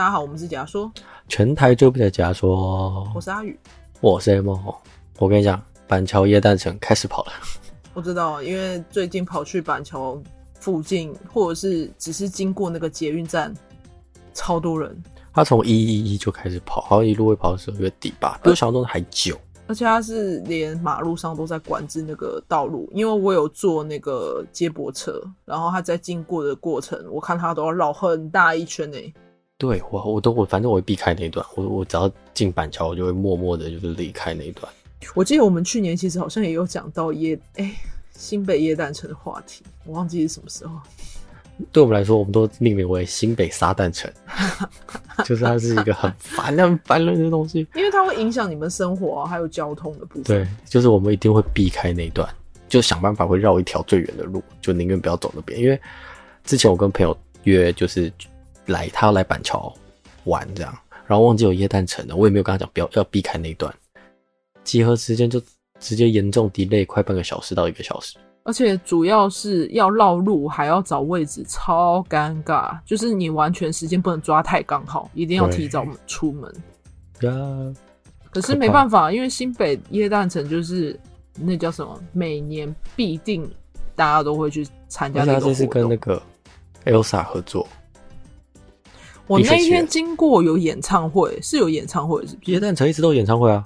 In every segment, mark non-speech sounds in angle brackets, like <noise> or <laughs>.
大家好，我们是假说，全台最不的假说。我是阿宇，我是 M。我跟你讲，板桥夜诞城开始跑了。我知道，因为最近跑去板桥附近，或者是只是经过那个捷运站，超多人。他从一一一就开始跑，好像一路会跑到十二月底吧，比我想象中的还久。而且他是连马路上都在管制那个道路，因为我有坐那个接驳车，然后他在经过的过程，我看他都要绕很大一圈呢。对我，我都我反正我会避开那一段，我我只要进板桥，我就会默默的，就是离开那一段。我记得我们去年其实好像也有讲到耶，哎，新北耶诞城的话题，我忘记是什么时候。对我们来说，我们都命名为新北撒旦城，<laughs> 就是它是一个很烦、很 <laughs> 烦人的东西，因为它会影响你们生活啊，还有交通的部分。对，就是我们一定会避开那一段，就想办法会绕一条最远的路，就宁愿不要走那边。因为之前我跟朋友约，就是。来，他要来板桥玩这样，然后忘记有耶诞城了，我也没有跟他讲不要要避开那一段，集合时间就直接严重 delay 快半个小时到一个小时，而且主要是要绕路还要找位置，超尴尬，就是你完全时间不能抓太刚好，一定要提早出门。呀，可是没办法，因为新北耶诞城就是那叫什么，每年必定大家都会去参加，那这是跟那个 Elsa 合作。我那一天经过有演唱会，是有演唱会是不是？耶诞城一直都有演唱会啊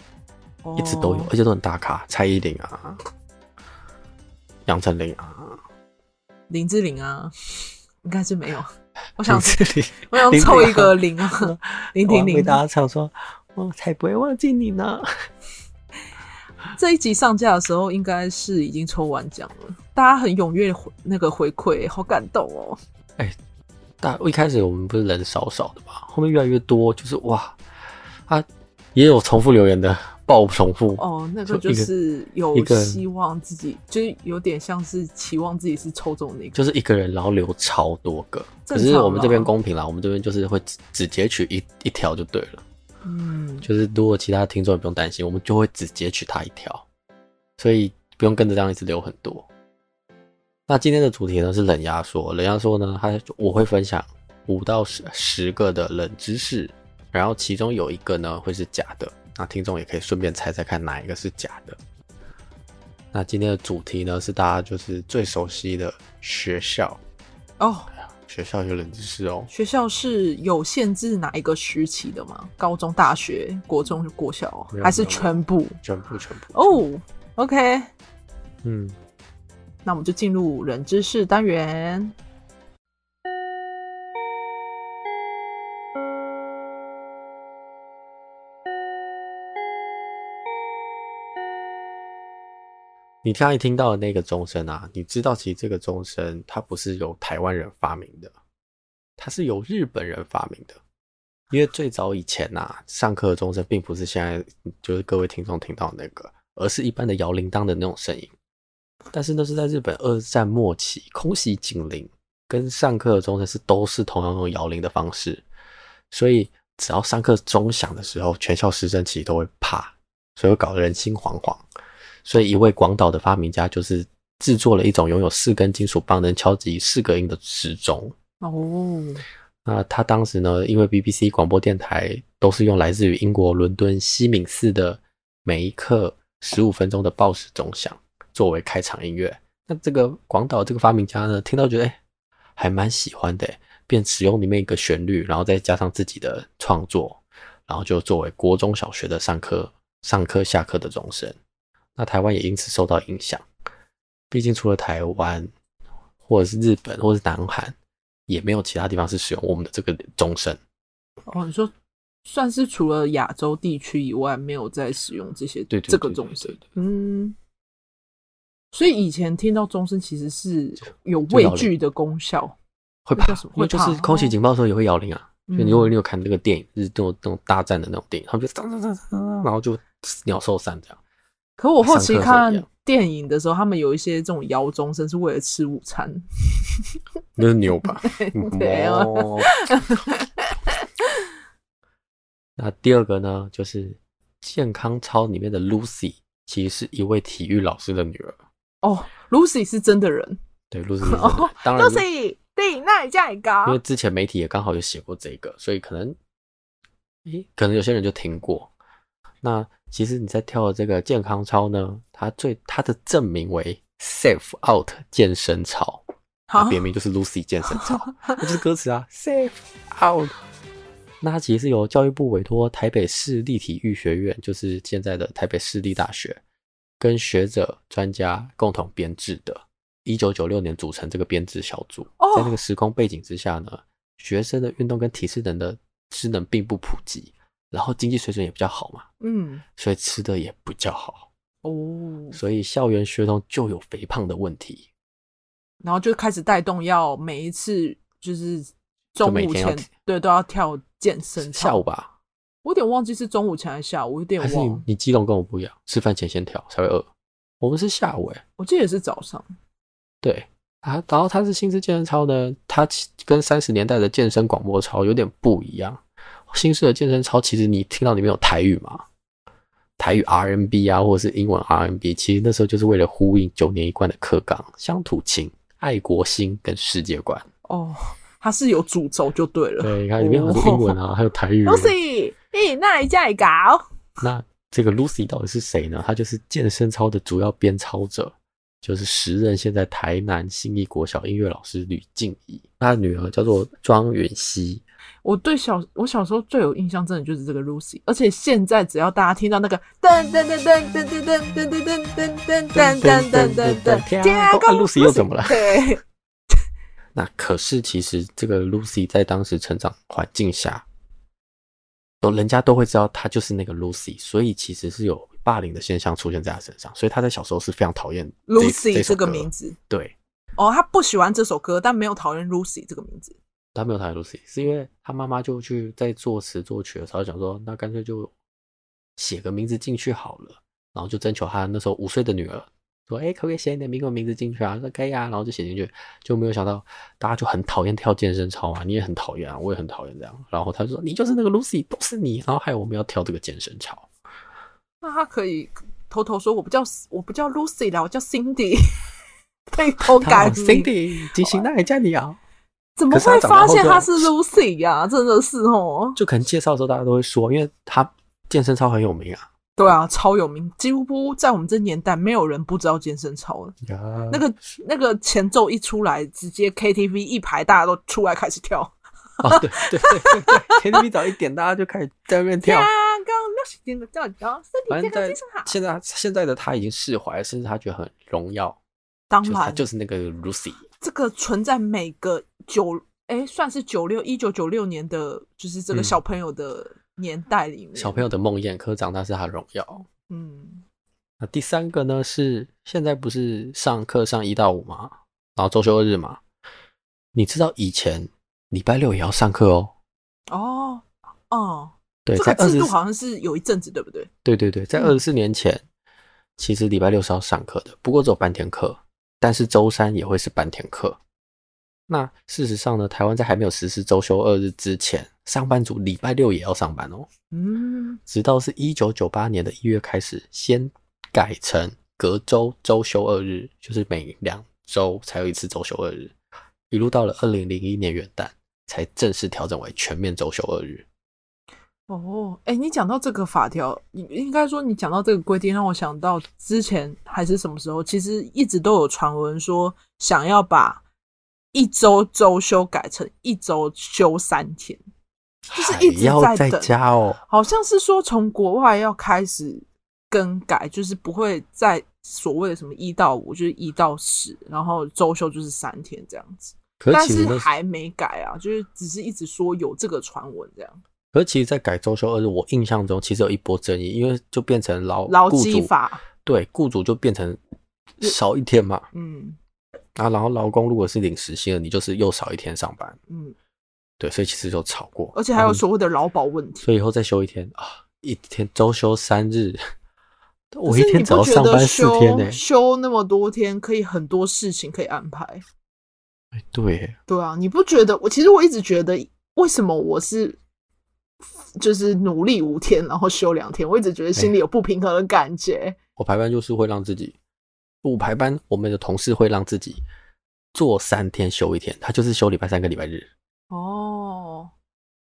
，oh. 一直都有，而且都很大咖，蔡依林啊，杨丞琳啊，林志玲啊，应该是没有。<laughs> 我想，<laughs> 我想凑一个零啊，林婷婷。为大家唱说，我才不会忘记你呢。<laughs> 这一集上架的时候，应该是已经抽完奖了，大家很踊跃回那个回馈，好感动哦。哎、欸。但一开始我们不是人少少的嘛，后面越来越多，就是哇，他也有重复留言的，爆重复哦，那个就是有希望自己，就是有点像是期望自己是抽中那个，就是一个人然后留超多个，可是我们这边公平啦，我们这边就是会只只截取一一条就对了，嗯，就是如果其他听众也不用担心，我们就会只截取他一条，所以不用跟着这样一直留很多。那今天的主题呢是冷压缩，冷压缩呢，它我会分享五到十十个的冷知识，然后其中有一个呢会是假的，那听众也可以顺便猜猜看哪一个是假的。那今天的主题呢是大家就是最熟悉的学校哦，学校有冷知识哦。学校是有限制哪一个时期的吗？高中、大学、国中、国小，还是全部？全部，全部。哦，OK，嗯。那我们就进入冷知识单元。你刚才听到的那个钟声啊，你知道其实这个钟声它不是由台湾人发明的，它是由日本人发明的。因为最早以前呐、啊，上课的钟声并不是现在就是各位听众听到那个，而是一般的摇铃铛的那种声音。但是那是在日本二战末期，空袭警铃跟上课的钟声是都是同样用摇铃的方式，所以只要上课钟响的时候，全校师生其实都会怕，所以搞得人心惶惶。所以一位广岛的发明家就是制作了一种拥有四根金属棒能敲击四个音的时钟。哦，那他当时呢，因为 BBC 广播电台都是用来自于英国伦敦西敏寺的每一刻十五分钟的报时钟响。作为开场音乐，那这个广岛这个发明家呢，听到觉得哎，还蛮喜欢的，便使用里面一个旋律，然后再加上自己的创作，然后就作为国中小学的上课、上课、下课的钟声。那台湾也因此受到影响，毕竟除了台湾，或者是日本，或者是南韩，也没有其他地方是使用我们的这个钟声。哦，你说算是除了亚洲地区以外，没有再使用这些对这个钟声，嗯。所以以前听到钟声其实是有畏惧的功效，会怕什么？会就是空袭警报的时候也会摇铃啊。就如果你有看那个电影，就是那种那种大战的那种电影，他们就当当当当，然后就鸟兽散这样。可我后期看电影的时候，他们有一些这种摇钟声是为了吃午餐，那是牛吧？<laughs> 对啊。<laughs> 那第二个呢，就是健康操里面的 Lucy，其实是一位体育老师的女儿。哦，Lucy 是真的人，对，Lucy 是真的人。当然，Lucy 对，那也这样高。因为之前媒体也刚好有写过这个，所以可能咦，可能有些人就听过。那其实你在跳的这个健康操呢，它最它的正名为 Safe Out 健身操，它别名就是 Lucy 健身操，<laughs> 那就是歌词啊，<laughs> Safe Out。那它其实是由教育部委托台北市立体育学院，就是现在的台北市立大学，跟学者专家共同编制的。一九九六年组成这个编制小组，在那个时空背景之下呢，学生的运动跟体适能的知能并不普及，然后经济水准也比较好嘛，嗯，所以吃的也比较好哦，所以校园学童就有肥胖的问题，然后就开始带动要每一次就是中午前对都要跳健身操，下午吧，我有点忘记是中午前还是下午，我有点忘了。你基隆跟我不一样，吃饭前先跳才会饿，我们是下午哎，我记得也是早上。对啊，然后它是新式健身操呢，它跟三十年代的健身广播操有点不一样。新式的健身操其实你听到里面有台语嘛，台语 R&B 啊，或者是英文 R&B，其实那时候就是为了呼应九年一贯的课纲：乡土情、爱国心跟世界观。哦，它是有主轴就对了。对，你看里面很多英文啊，哦、还有台语。Lucy，哎，那来加一搞。那这个 Lucy 到底是谁呢？她就是健身操的主要编操者。就是时任现在台南新义国小音乐老师吕静怡，她的女儿叫做庄允熙。我对小我小时候最有印象，真的就是这个 Lucy。而且现在只要大家听到那个噔噔噔噔噔噔噔噔噔噔噔噔噔噔噔噔，天啊，Lucy 又怎么了？对。<laughs> 那可是其实这个 Lucy 在当时成长环境下，都人家都会知道她就是那个 Lucy，所以其实是有。霸凌的现象出现在他身上，所以他在小时候是非常讨厌 Lucy 这，这个名字。对，哦，他不喜欢这首歌，但没有讨厌 Lucy 这个名字。他没有讨厌 Lucy，是因为他妈妈就去在作词作曲的时候想说，那干脆就写个名字进去好了，然后就征求他那时候五岁的女儿说：“哎、欸，可不可以写你的名字名字进去啊？”说：“可以啊。”然后就写进去，就没有想到大家就很讨厌跳健身操啊，你也很讨厌啊，我也很讨厌这样。然后他就说：“你就是那个 Lucy，都是你。”然后还有我们要跳这个健身操。那他可以偷偷说：“我不叫我不叫 Lucy 啦，我叫 Cindy。<laughs> <laughs> ”可以偷改 Cindy，即行那也叫你啊？怎么会发现他是 Lucy 呀、啊？真的是哦，就可能介绍的时候大家都会说，因为他健身操很有名啊。对啊，超有名，几乎不在我们这年代没有人不知道健身操了。Yeah. 那个那个前奏一出来，直接 KTV 一排大家都出来开始跳。哦，对对对对对，KTV 早一点，大家就开始在那边跳。反正在现在，现在的他已经释怀，甚至他觉得很荣耀。当然，他就是那个 Lucy。这个存在每个九哎，算是九六一九九六年的，就是这个小朋友的年代里面，嗯、小朋友的梦魇，可长大是他的荣耀。嗯，那第三个呢是现在不是上课上一到五嘛？然后周休二日嘛？你知道以前礼拜六也要上课哦？哦，哦。对，这个制度好像是有一阵子，对不对？对对对，在二十四年前，嗯、其实礼拜六是要上课的，不过只有半天课，但是周三也会是半天课。那事实上呢，台湾在还没有实施周休二日之前，上班族礼拜六也要上班哦。嗯，直到是一九九八年的一月开始，先改成隔周周休二日，就是每两周才有一次周休二日，一路到了二零零一年元旦，才正式调整为全面周休二日。哦，哎，你讲到这个法条，你应该说你讲到这个规定，让我想到之前还是什么时候，其实一直都有传闻说想要把一周周休改成一周休三天，就是一直在等。在哦，好像是说从国外要开始更改，就是不会再所谓的什么一到五，就是一到十，然后周休就是三天这样子。可是但是还没改啊，就是只是一直说有这个传闻这样。可是其实，在改周休二日，我印象中其实有一波争议，因为就变成劳劳基法，对，雇主就变成少一天嘛，嗯，啊，然后劳工如果是领时薪的，你就是又少一天上班，嗯，对，所以其实就吵过，而且还有所谓的劳保问题，所以以后再休一天啊，一天周休三日，我一天只要上班四天呢，休那么多天，可以很多事情可以安排，哎，对，对啊，你不觉得？我其实我一直觉得，为什么我是？就是努力五天，然后休两天，我一直觉得心里有不平衡的感觉。欸、我排班就是会让自己，我排班，我们的同事会让自己做三天休一天，他就是休礼拜三跟礼拜日。哦，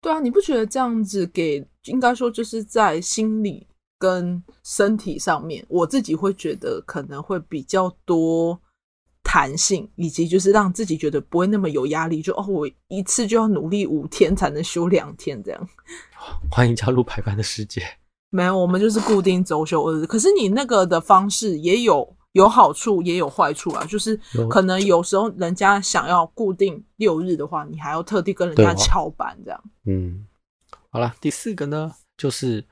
对啊，你不觉得这样子给应该说就是在心理跟身体上面，我自己会觉得可能会比较多弹性，以及就是让自己觉得不会那么有压力。就哦，我一次就要努力五天才能休两天这样。<laughs> 欢迎加入排班的世界。没有，我们就是固定周休二日。可是你那个的方式也有有好处，也有坏处啊。就是可能有时候人家想要固定六日的话，你还要特地跟人家翘班这样。嗯，好了，第四个呢，就是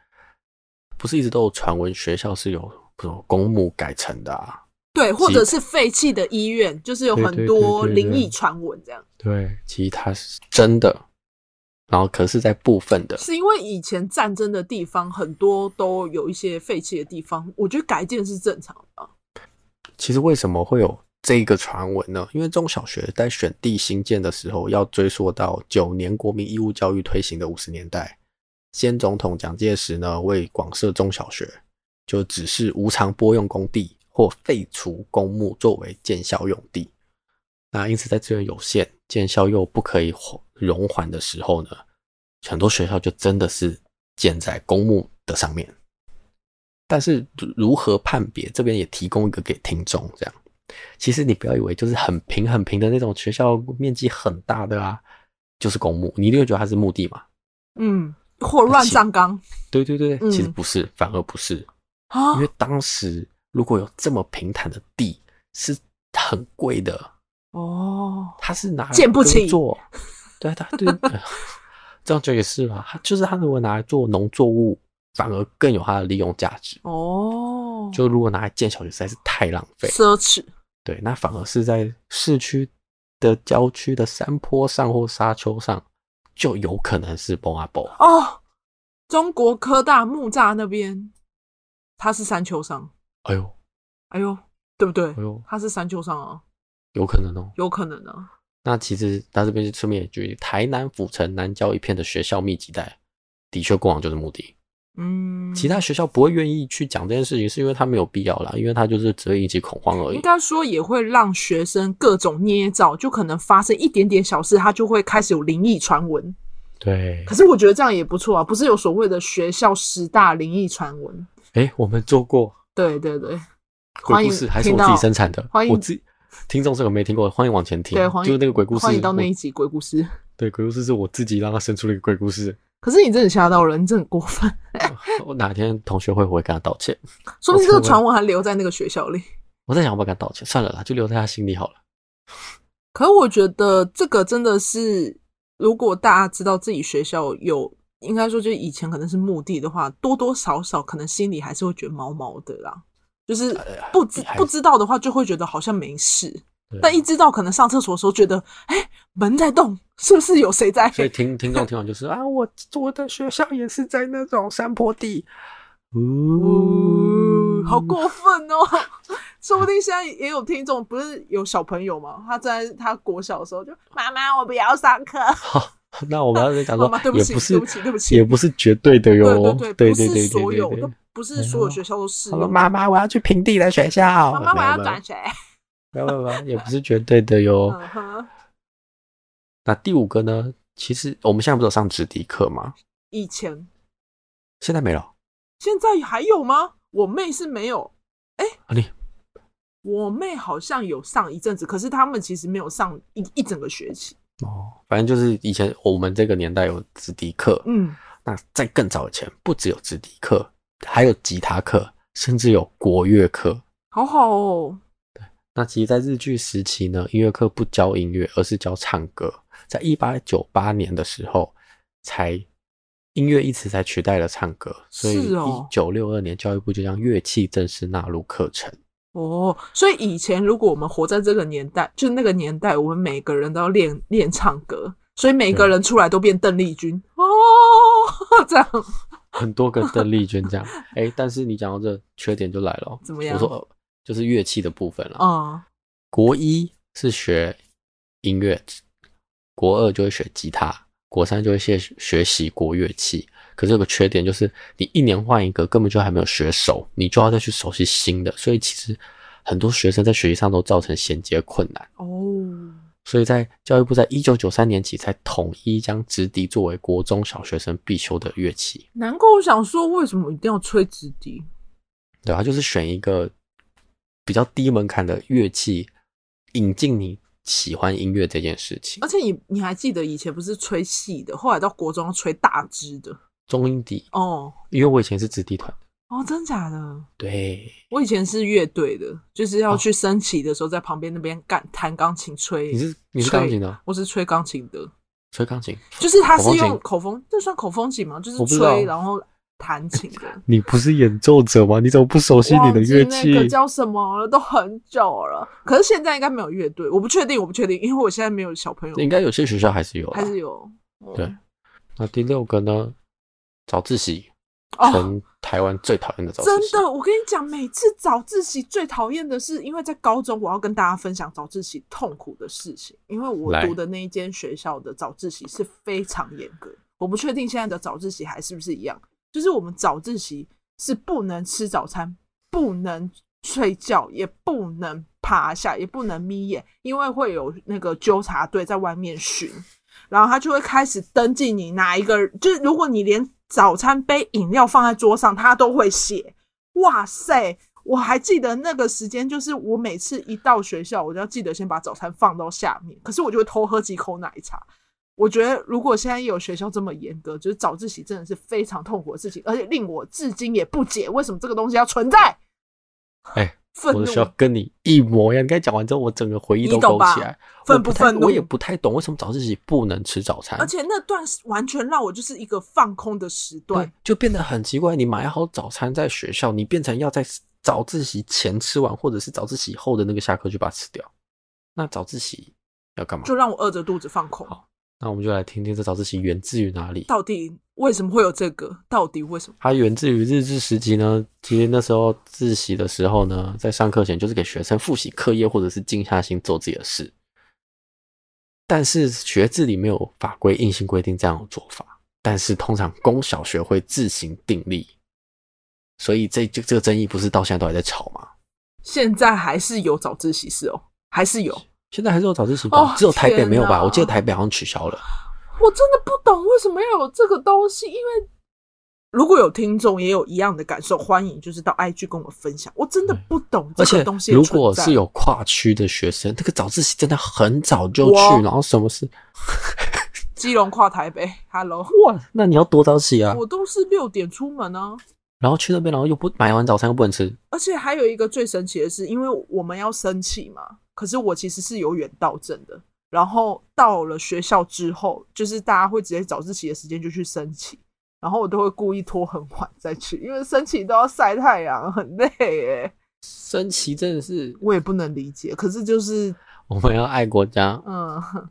不是一直都有传闻学校是有这种公墓改成的啊？对，或者是废弃的医院，就是有很多灵异传闻这样。对，其实它是真的。然后，可是，在部分的，是因为以前战争的地方很多都有一些废弃的地方，我觉得改建是正常的。其实为什么会有这个传闻呢？因为中小学在选地兴建的时候，要追溯到九年国民义务教育推行的五十年代，先总统蒋介石呢为广设中小学，就只是无偿拨用公地或废除公墓作为建校用地。那因此在资源有限，建校又不可以容缓的时候呢，很多学校就真的是建在公墓的上面。但是如何判别？这边也提供一个给听众，这样。其实你不要以为就是很平很平的那种学校，面积很大的啊，就是公墓，你一定会觉得它是墓地嘛？嗯，或乱葬岗。对对对，其实不是，嗯、反而不是啊，因为当时如果有这么平坦的地，是很贵的哦。它是拿来建不起做。对对对，<laughs> 这样就也是嘛。他就是他如果拿来做农作物，反而更有它的利用价值哦。就如果拿来建小学，实在是太浪费，奢侈。对，那反而是在市区的郊区的山坡上或沙丘上，就有可能是崩啊崩哦。中国科大木栅那边，它是山丘上。哎呦，哎呦，对不对？哎呦，它是山丘上啊，有可能哦，有可能啊。那其实他这边就顺便举例，台南府城南郊一片的学校密集带，的确过往就是墓地。嗯，其他学校不会愿意去讲这件事情，是因为他没有必要啦，因为他就是只会引起恐慌而已。应该说也会让学生各种捏造，就可能发生一点点小事，他就会开始有灵异传闻。对，可是我觉得这样也不错啊，不是有所谓的学校十大灵异传闻？哎、欸，我们做过。对对对，鬼故事还是我自己生产的，欢迎我自己。听众这个没听过，欢迎往前听。对，欢迎就是那个鬼故事。欢迎到那一集鬼故事。对，鬼故事是我自己让他生出了一个鬼故事。可是你真的吓到人，你真的很过分。<laughs> 我哪天同学会我会跟他道歉。<laughs> 说不定这个传闻还留在那个学校里。我在想，我不要跟他道歉，算了啦，就留在他心里好了。可是我觉得这个真的是，如果大家知道自己学校有，应该说就是以前可能是墓地的话，多多少少可能心里还是会觉得毛毛的啦。就是不知不知道的话，就会觉得好像没事；但一知道，可能上厕所的时候觉得，哎、欸，门在动，是不是有谁在？所以听听众听完就是啊，我我的学校也是在那种山坡地，呜，好过分哦！<laughs> 说不定现在也有听众，不是有小朋友吗？他在他国小的时候就妈妈，我不要上课。好，<laughs> 那我们要再讲说，<laughs> 对不起，对不起，对不起，也不是绝对的哟，对对对，不是所有的。不是所有学校都是。妈妈，我要去平地的学校。妈妈，我要转学。没有没有，也不是绝对的哟。那第五个呢？其实我们现在不是有上直笛课吗？以前。现在没了。现在还有吗？我妹是没有。哎，你。我妹好像有上一阵子，可是他们其实没有上一一整个学期。哦，反正就是以前我们这个年代有直笛课。嗯。那在更早以前，不只有直笛课。还有吉他课，甚至有国乐课，好好哦。对，那其实，在日据时期呢，音乐课不教音乐，而是教唱歌。在一八九八年的时候，才音乐一词才取代了唱歌，所以一九六二年教育部就将乐器正式纳入课程。哦，所以以前如果我们活在这个年代，就那个年代，我们每个人都要练练唱歌，所以每个人出来都变邓丽君哦，<laughs> 这样。很多个邓丽君这样，哎、欸，但是你讲到这缺点就来了，怎么样？我说就是乐器的部分了。嗯，国一是学音乐，国二就会学吉他，国三就会学学习国乐器。可是有个缺点就是，你一年换一个，根本就还没有学熟，你就要再去熟悉新的。所以其实很多学生在学习上都造成衔接困难。哦，所以在教育部在一九九三年起才统一将直笛作为国中小学生必修的乐器。难怪我想说，为什么一定要吹直笛？对啊，就是选一个比较低门槛的乐器，引进你喜欢音乐这件事情。而且你你还记得以前不是吹细的，后来到国中吹大支的中音笛哦，因为我以前是子弟团。哦，真假的？对，我以前是乐队的，就是要去升旗的时候，在旁边那边干弹钢琴吹。你是你是钢琴的？我是吹钢琴的，吹钢琴，就是他是用口风，这算口风琴吗？就是吹然后弹琴的。<laughs> 你不是演奏者吗？你怎么不熟悉你的乐器？那个叫什么了？都很久了。可是现在应该没有乐队，我不确定，我不确定，因为我现在没有小朋友。应该有些学校还是有，还是有。对，那第六个呢？早自习。全台湾最讨厌的早自习。真的，我跟你讲，每次早自习最讨厌的是，因为在高中，我要跟大家分享早自习痛苦的事情。因为我读的那一间学校的早自习是非常严格，我不确定现在的早自习还是不是一样。就是我们早自习是不能吃早餐，不能睡觉，也不能趴下，也不能眯眼，因为会有那个纠察队在外面巡，然后他就会开始登记你哪一个，就是如果你连。早餐杯饮料放在桌上，他都会写。哇塞！我还记得那个时间，就是我每次一到学校，我就要记得先把早餐放到下面。可是我就会偷喝几口奶茶。我觉得如果现在有学校这么严格，就是早自习真的是非常痛苦的事情，而且令我至今也不解为什么这个东西要存在。哎、欸。我的学校跟你一模一样。你刚才讲完之后，我整个回忆都勾起来。愤不愤怒？我也不太懂为什么早自习不能吃早餐。而且那段完全让我就是一个放空的时段，就变得很奇怪。你买好早餐在学校，你变成要在早自习前吃完，或者是早自习后的那个下课就把它吃掉。那早自习要干嘛？就让我饿着肚子放空。好，那我们就来听听这早自习源自于哪里？到底？为什么会有这个？到底为什么？它源自于日治时期呢？其实那时候自习的时候呢，在上课前就是给学生复习课业，或者是静下心做自己的事。但是学制里没有法规硬性规定这样的做法。但是通常公小学会自行订立，所以这就这个争议不是到现在都还在吵吗？现在还是有早自习室哦，还是有。现在还是有早自习吧？哦，只有台北没有吧？我记得台北好像取消了。我真的不懂为什么要有这个东西，因为如果有听众也有一样的感受，欢迎就是到 IG 跟我分享。我真的不懂这个东西。如果是有跨区的学生，那个早自习真的很早就去，然后什么事？<laughs> 基隆跨台北，Hello，<laughs> 哇，那你要多早起啊？我都是六点出门啊，然后去那边，然后又不买完早餐又不能吃。而且还有一个最神奇的是，因为我们要升旗嘛，可是我其实是有远道证的。然后到了学校之后，就是大家会直接早自习的时间就去升旗，然后我都会故意拖很晚再去，因为升旗都要晒太阳，很累耶。升旗真的是我也不能理解，可是就是我们要爱国家。嗯，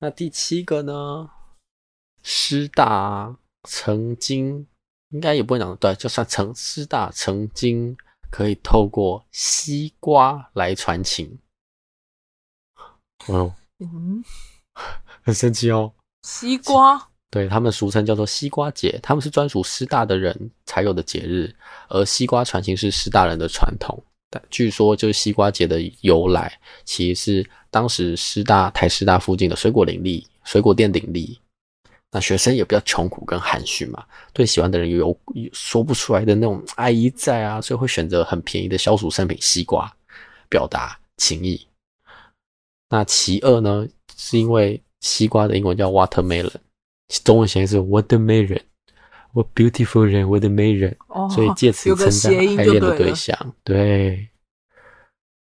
那第七个呢？师大曾经应该也不会讲对，就算曾师大曾经可以透过西瓜来传情。哦，嗯，<laughs> 很神奇哦。西瓜，对，他们俗称叫做西瓜节，他们是专属师大的人才有的节日，而西瓜传情是师大人的传统。但据说，就是西瓜节的由来，其实是当时师大台师大附近的水果林立，水果店林立，那学生也比较穷苦跟含蓄嘛，对喜欢的人有有说不出来的那种爱意在啊，所以会选择很便宜的消暑圣品西瓜，表达情意。那其二呢，是因为西瓜的英文叫 watermelon，中文写是 watermelon，what beautiful 人，what 美人，所以借此称赞爱恋的对象。对。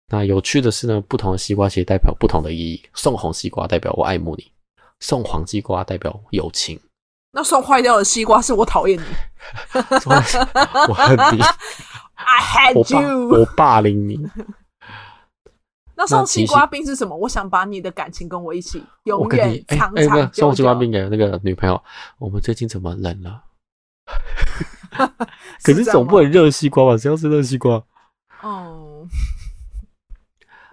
那有趣的是呢，不同的西瓜其实代表不同的意义。送红西瓜代表我爱慕你，送黄西瓜代表友情。那送坏掉的西瓜是我讨厌你，<laughs> 我恨你，<laughs> I hate you，我霸凌你。<laughs> 那送西瓜冰是什么？我想把你的感情跟我一起永远长长久久。送西瓜冰给那个女朋友。我们最近怎么冷了？可是总不能热西瓜吧？谁要吃热西瓜？哦。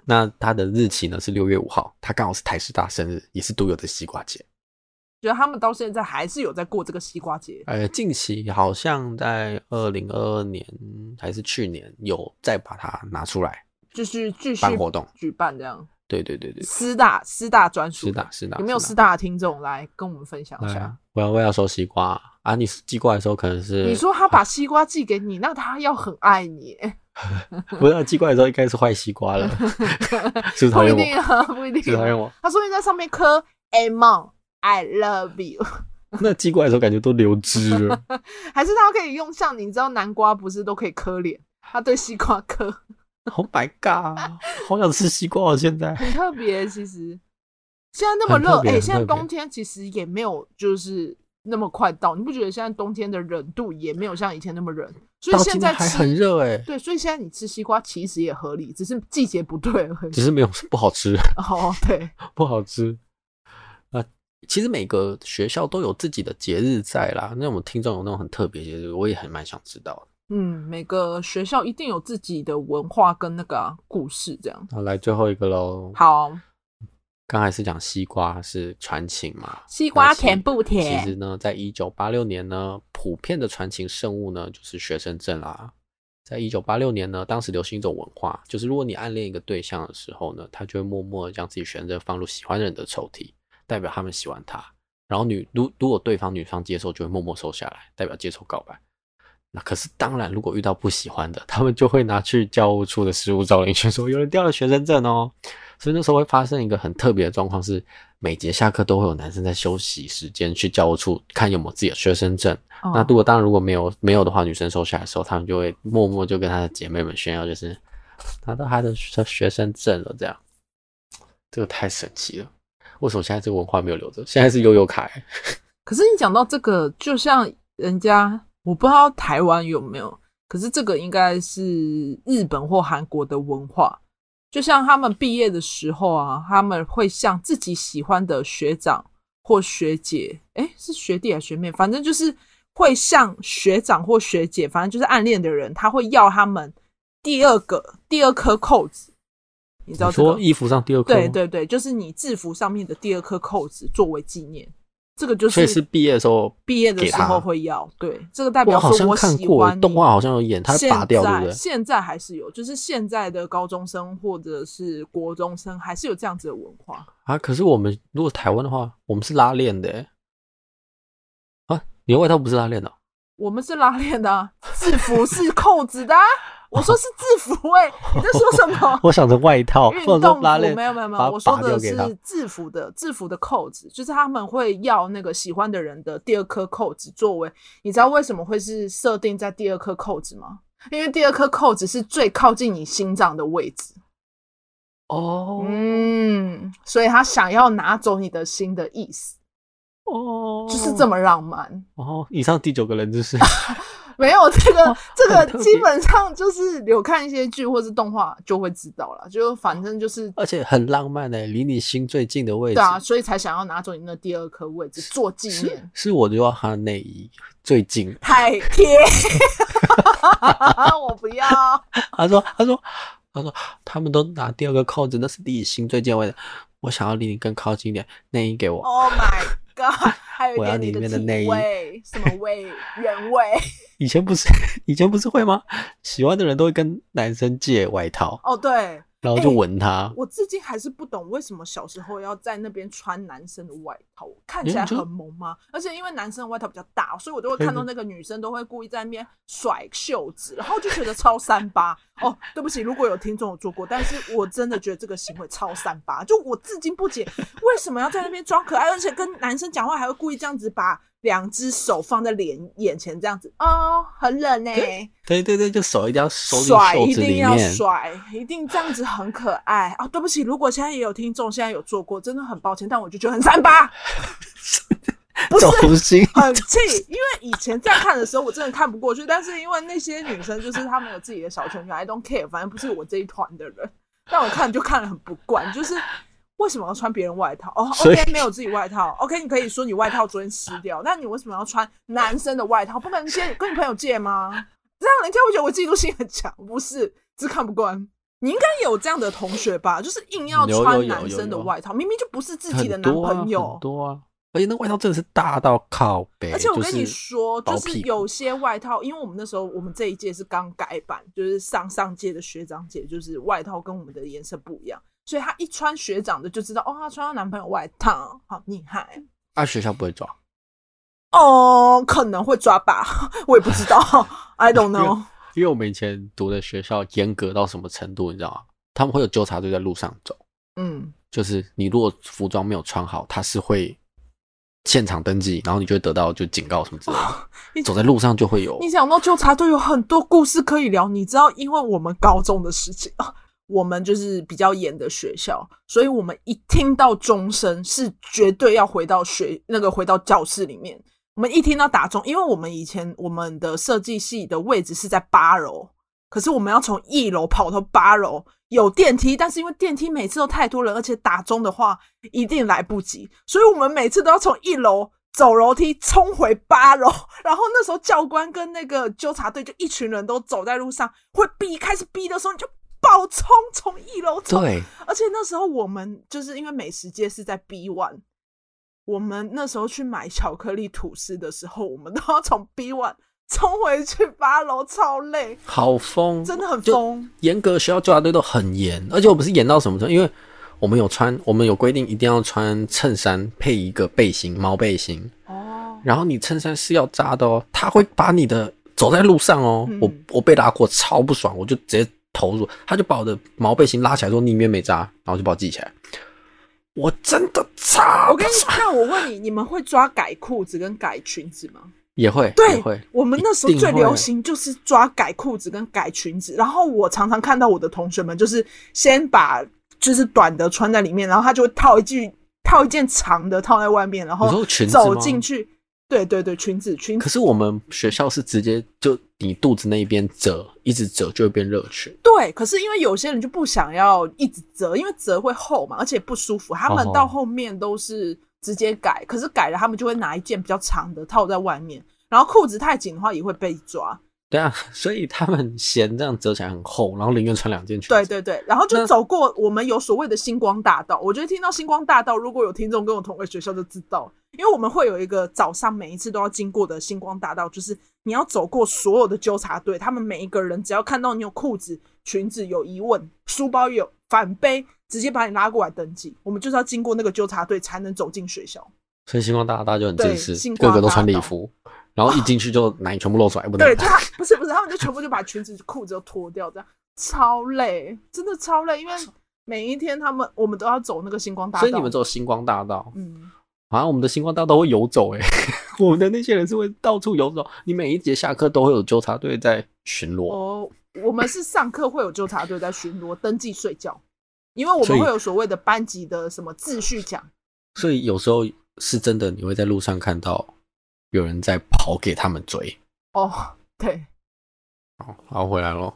那他的日期呢？是六月五号，他刚好是台师大生日，也是独有的西瓜节。觉得他们到现在还是有在过这个西瓜节。呃，近期好像在二零二二年还是去年有再把它拿出来。就是继续办活动、举办这样，对对对对，师大师大专属，师大师大，有没有师大的听众来跟我们分享一下？我要我要收西瓜啊！你寄过来的时候可能是你说他把西瓜寄给你，那他要很爱你。<laughs> 不是寄过来的时候应该是坏西瓜了，是不是讨厌我？不一定啊，不一定。是讨厌我？他说你在上面刻 Amon I love you。那寄过来的时候感觉都流汁了，<laughs> 还是他可以用像你知道南瓜不是都可以磕脸？他对西瓜磕。Oh my god！好想吃西瓜哦，现在 <laughs> 很特别。其实现在那么热，哎、欸，现在冬天其实也没有就是那么快到。你不觉得现在冬天的冷度也没有像以前那么冷？所以现在还很热哎。对，所以现在你吃西瓜其实也合理，只是季节不对而已。只是没有 <laughs> 不好吃 <laughs> 哦，对，不好吃。啊，其实每个学校都有自己的节日在啦。那我们听众有那种很特别节日，我也很蛮想知道的。嗯，每个学校一定有自己的文化跟那个、啊、故事，这样。好，来最后一个喽。好，刚才是讲西瓜是传情嘛？西瓜甜不甜？其实呢，在一九八六年呢，普遍的传情圣物呢就是学生证啦。在一九八六年呢，当时流行一种文化，就是如果你暗恋一个对象的时候呢，他就会默默的将自己学生证放入喜欢的人的抽屉，代表他们喜欢他。然后女如如果对方女方接受，就会默默收下来，代表接受告白。那可是当然，如果遇到不喜欢的，他们就会拿去教务处的失物招领去说有人掉了学生证哦。所以那时候会发生一个很特别的状况，是每节下课都会有男生在休息时间去教务处看有没有自己的学生证。哦、那如果当然如果没有没有的话，女生收下来的时候，他们就会默默就跟她的姐妹们炫耀，就是拿到她的学生证了。这样，这个太神奇了。为什么现在这个文化没有留着？现在是悠悠卡。<laughs> 可是你讲到这个，就像人家。我不知道台湾有没有，可是这个应该是日本或韩国的文化。就像他们毕业的时候啊，他们会向自己喜欢的学长或学姐，诶，是学弟还是学妹？反正就是会向学长或学姐，反正就是暗恋的人，他会要他们第二个第二颗扣子。你知道这个？说衣服上第二颗？对对对，就是你制服上面的第二颗扣子，作为纪念。这个就是，所以是毕业的时候，毕业的时候会要。对，这个代表说我喜欢你。动画好像有演，他拔掉，对不对？现在还是有，就是现在的高中生或者是国中生，还是有这样子的文化啊。可是我们如果台湾的话，我们是拉链的，啊，你的外套不是拉链的？我们是拉链的，制服是扣子的。我说是制服哎、欸，你在说什么？我想着外套、运动服，没有没有没有，我说的是制服的制服的扣子，就是他们会要那个喜欢的人的第二颗扣子作为，你知道为什么会是设定在第二颗扣子吗？因为第二颗扣子是最靠近你心脏的位置。哦，嗯，所以他想要拿走你的心的意思。哦，就是这么浪漫。哦，以上第九个人就是。<laughs> 没有这个，这个 <laughs> 基本上就是有看一些剧或是动画就会知道了，就反正就是，而且很浪漫诶，离你心最近的位置。对啊，所以才想要拿走你那第二颗位置做纪念。是，是我就要他的内衣最近，太贴，<laughs> 我不要。他说，他说，他说，他们都拿第二个扣子，那是离你心最近的位置，我想要离你更靠近一点，内衣给我。Oh my god！还有一点你的内味，什么味？原味。以前不是，<laughs> 以前不是会吗？喜欢的人都会跟男生借外套哦，对。然后就闻它、欸。我至今还是不懂为什么小时候要在那边穿男生的外套，看起来很萌吗？而且因为男生的外套比较大，所以我都会看到那个女生都会故意在那边甩袖子，然后就觉得超三八。哦，对不起，如果有听众有做过，但是我真的觉得这个行为超三八。就我至今不解，为什么要在那边装可爱，而且跟男生讲话还会故意这样子把。两只手放在脸眼前这样子哦，很冷呢。对对对，就手一定要收甩，一定要甩，一定这样子很可爱啊、哦！对不起，如果现在也有听众现在有做过，真的很抱歉，但我就觉得很三八，<laughs> 不是很气，因为以前在看的时候我真的看不过去，但是因为那些女生就是她们有自己的小圈圈，I don't care，反正不是我这一团的人，但我看就看了很不惯，就是。为什么要穿别人外套？哦、oh,，OK，没有自己外套，OK，你可以说你外套昨天湿掉，<laughs> 那你为什么要穿男生的外套？不可能借，跟你朋友借吗？这样人家会觉得我嫉妒心很强，不是，只是看不惯。你应该有这样的同学吧？就是硬要穿男生的外套，明明就不是自己的男朋友。很多啊，很多啊，而且那外套真的是大到靠背。而且我跟你说，就是、就是有些外套，因为我们那时候我们这一届是刚改版，就是上上届的学长姐，就是外套跟我们的颜色不一样。所以他一穿学长的就知道，哦，他穿到男朋友外套，好厉害。啊，学校不会抓？哦，可能会抓吧，<laughs> 我也不知道，<laughs> I don't know 因。因为我们以前读的学校严格到什么程度，你知道吗？他们会有纠察队在路上走，嗯，就是你如果服装没有穿好，他是会。现场登记，然后你就会得到就警告什么之类的。哦、<laughs> 你走在路上就会有。你想到纠察队有很多故事可以聊，你知道，因为我们高中的事情啊，我们就是比较严的学校，所以我们一听到钟声是绝对要回到学那个回到教室里面。我们一听到打钟，因为我们以前我们的设计系的位置是在八楼，可是我们要从一楼跑到八楼。有电梯，但是因为电梯每次都太多人，而且打钟的话一定来不及，所以我们每次都要从一楼走楼梯冲回八楼。<laughs> 然后那时候教官跟那个纠察队就一群人都走在路上，会逼，开始逼的时候你就爆冲从一楼走。对，而且那时候我们就是因为美食街是在 B one，我们那时候去买巧克力吐司的时候，我们都要从 B one。冲回去八楼超累，好疯，真的很疯。严格学校纠察队都很严，而且我们是严到什么程度？因为我们有穿，我们有规定一定要穿衬衫配一个背心，毛背心。哦。然后你衬衫是要扎的哦，他会把你的走在路上哦。嗯、我我被拉过，超不爽，我就直接投入。他就把我的毛背心拉起来说：“你里面没扎。”然后就把我系起来。我真的操。我跟你，那我问你，你们会抓改裤子跟改裙子吗？也会，对，也会，我们那时候最流行就是抓改裤子跟改裙子，然后我常常看到我的同学们就是先把就是短的穿在里面，然后他就会套一句套一件长的套在外面，然后走进去。对对对，裙子裙子。可是我们学校是直接就你肚子那一边折，一直折就会变热裙。对，可是因为有些人就不想要一直折，因为折会厚嘛，而且不舒服，他们到后面都是。直接改，可是改了，他们就会拿一件比较长的套在外面，然后裤子太紧的话也会被抓。对啊，<laughs> 所以他们嫌这样折起来很厚，然后宁愿穿两件裙子。对对对，然后就走过我们有所谓的星光大道。我觉得听到星光大道，如果有听众跟我同个学校就知道，因为我们会有一个早上每一次都要经过的星光大道，就是你要走过所有的纠察队，他们每一个人只要看到你有裤子、裙子有疑问，书包有反背。直接把你拉过来登记，我们就是要经过那个纠察队才能走进学校。所以星光大道就很正式，个个都穿礼服，然后一进去就奶全部露出来，不能。对，就他不是不是，他们就全部就把裙子裤子都脱掉，这样超累，真的超累，因为每一天他们我们都要走那个星光大道。所以你们走星光大道，嗯，好像我们的星光大道会游走哎，<laughs> 我们的那些人是会到处游走，你每一节下课都会有纠察队在巡逻。哦，我们是上课会有纠察队在巡逻，登记睡觉。因为我们会有所谓的班级的什么秩序奖，所以有时候是真的，你会在路上看到有人在跑给他们追。哦，对，好，好回来喽。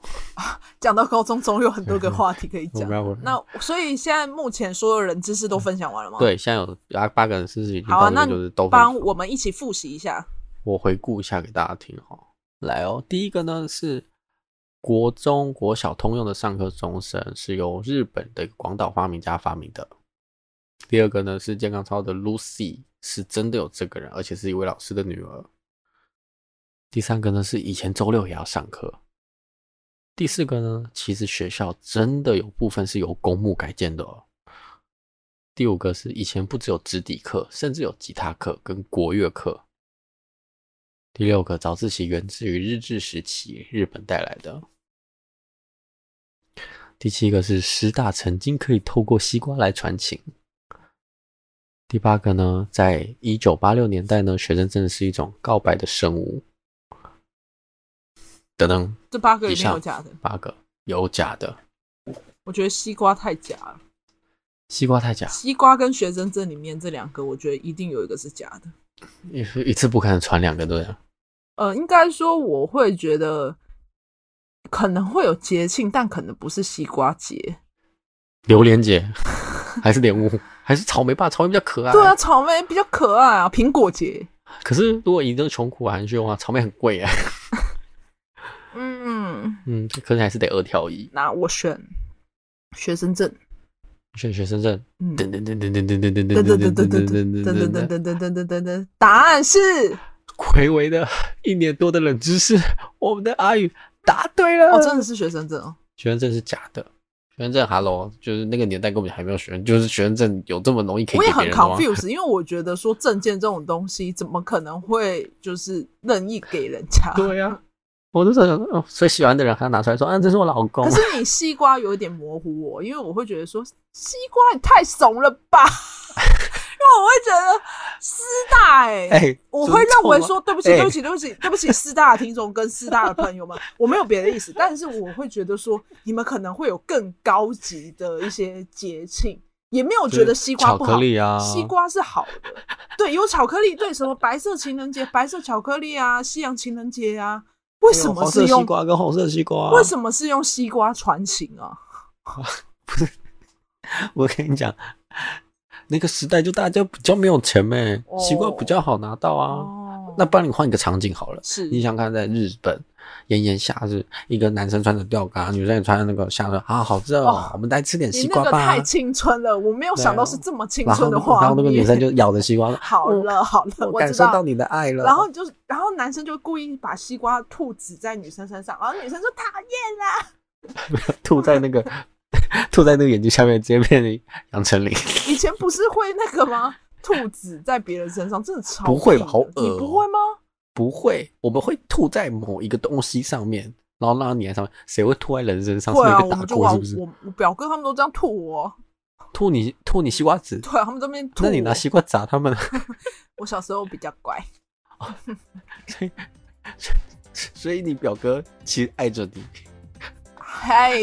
讲到高中，总有很多个话题可以讲。那所以现在目前所有人知识都分享完了吗？对，现在有八八个人知识已经好啊，那就是都帮我们一起复习一下。我回顾一下给大家听哈。来哦，第一个呢是。国中、国小通用的上课钟声是由日本的广岛发明家发明的。第二个呢是健康操的 Lucy，是真的有这个人，而且是一位老师的女儿。第三个呢是以前周六也要上课。第四个呢，其实学校真的有部分是由公墓改建的哦。第五个是以前不只有直笛课，甚至有吉他课跟国乐课。第六个早自习源自于日治时期日本带来的。第七个是师大曾经可以透过西瓜来传情。第八个呢，在一九八六年代呢，学生证是一种告白的生物。等等，这八个里面有假的？八个有假的。我觉得西瓜太假了。西瓜太假。西瓜跟学生证里面这两个，我觉得一定有一个是假的。一一次不可能传两个，对啊？呃，应该说我会觉得。可能会有节庆，但可能不是西瓜节、榴莲节，还是莲雾，<laughs> 还是草莓吧？草莓比较可爱。对啊，草莓比较可爱啊。苹果节，可是如果以这个穷苦含蓄的话，草莓很贵啊。<laughs> 嗯嗯，可能还是得二挑一。那我选学生证，选学生证。噔噔噔噔噔噔噔噔噔噔噔噔噔噔噔噔噔噔噔，答案是睽违的一年多的冷知识，我们的阿宇。答对了，哦，真的是学生证哦。学生证是假的，学生证，Hello，就是那个年代根本还没有学生，就是学生证有这么容易？我也很 confused，因为我觉得说证件这种东西怎么可能会就是任意给人家？<laughs> 对呀、啊，我都在想，哦，所以喜欢的人还要拿出来说，啊，这是我老公。可是你西瓜有一点模糊我，因为我会觉得说西瓜也太怂了吧。<laughs> 我会觉得师大哎、欸，欸、我会认为说对不起，对不起，对不起，<laughs> 对不起，师大的听众跟师大的朋友们，我没有别的意思，<laughs> 但是我会觉得说你们可能会有更高级的一些节庆，也没有觉得西瓜不好，巧克力啊，西瓜是好的，对，有巧克力，对，什么白色情人节、白色巧克力啊，<laughs> 西洋情人节啊，为什么是用西瓜跟红色西瓜？为什么是用西瓜传情啊？不是，我跟你讲。那个时代就大家比较没有钱呗，西瓜比较好拿到啊。哦、那帮你换一个场景好了，是你想看在日本炎炎夏日，一个男生穿着吊嘎，女生也穿着那个夏日啊，好热哦，哦我们来吃点西瓜吧。那个太青春了，我没有想到是这么青春的话。然后那个女生就咬着西瓜，好了好了，我感受到你的爱了。然后就是，然后男生就故意把西瓜吐籽在女生身上，然后女生就讨厌啦，<laughs> 吐在那个。<laughs> 吐在那个眼睛下面，直接变成杨丞琳。以前不是会那个吗？吐子在别人身上，真的超不会吧？好恶、喔！你不会吗？不会，我们会吐在某一个东西上面，然后让它粘上面。谁会吐在人身上？会啊，是打过是不是？我我表哥他们都这样吐我，吐你吐你西瓜籽。对啊，他们这边吐。那你拿西瓜砸他们？<laughs> 我小时候比较乖，<laughs> 所以所以你表哥其实爱着你。嗨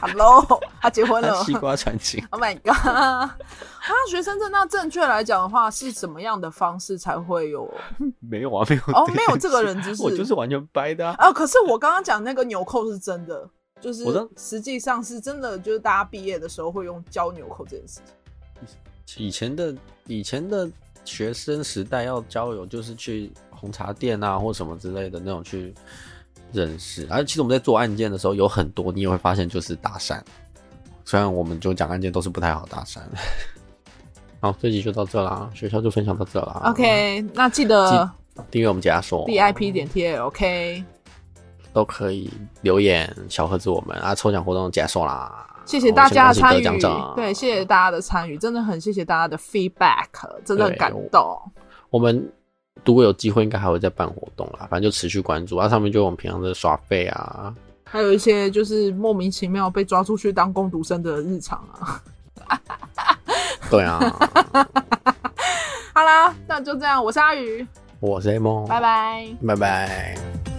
，Hello，<laughs> 他结婚了。西瓜传情。Oh my god！啊，学生证那正确来讲的话，是什么样的方式才会有？<laughs> 没有啊，没有哦，没有这个人知识，<laughs> 我就是完全掰的啊。啊，可是我刚刚讲那个纽扣是真的，就是实际上是真的，就是大家毕业的时候会用交纽扣这件事情。以前的以前的学生时代要交友，就是去红茶店啊，或什么之类的那种去。认识，而其实我们在做案件的时候，有很多你也会发现就是搭讪。虽然我们就讲案件都是不太好搭讪。<laughs> 好，这集就到这啦，学校就分享到这啦。OK，那记得订阅我们解说 VIP 点 TL，OK，都可以留言小盒子我们啊，抽奖活动解说啦。谢谢大家的参与，对，谢谢大家的参与，真的很谢谢大家的 feedback，真的很感动。我们。如果有机会，应该还会再办活动啦。反正就持续关注啊，上面就有我们平常的耍废啊，还有一些就是莫名其妙被抓出去当工读生的日常啊。对啊。<laughs> 好啦，那就这样。我是阿宇，我是 A 梦，拜拜，拜拜。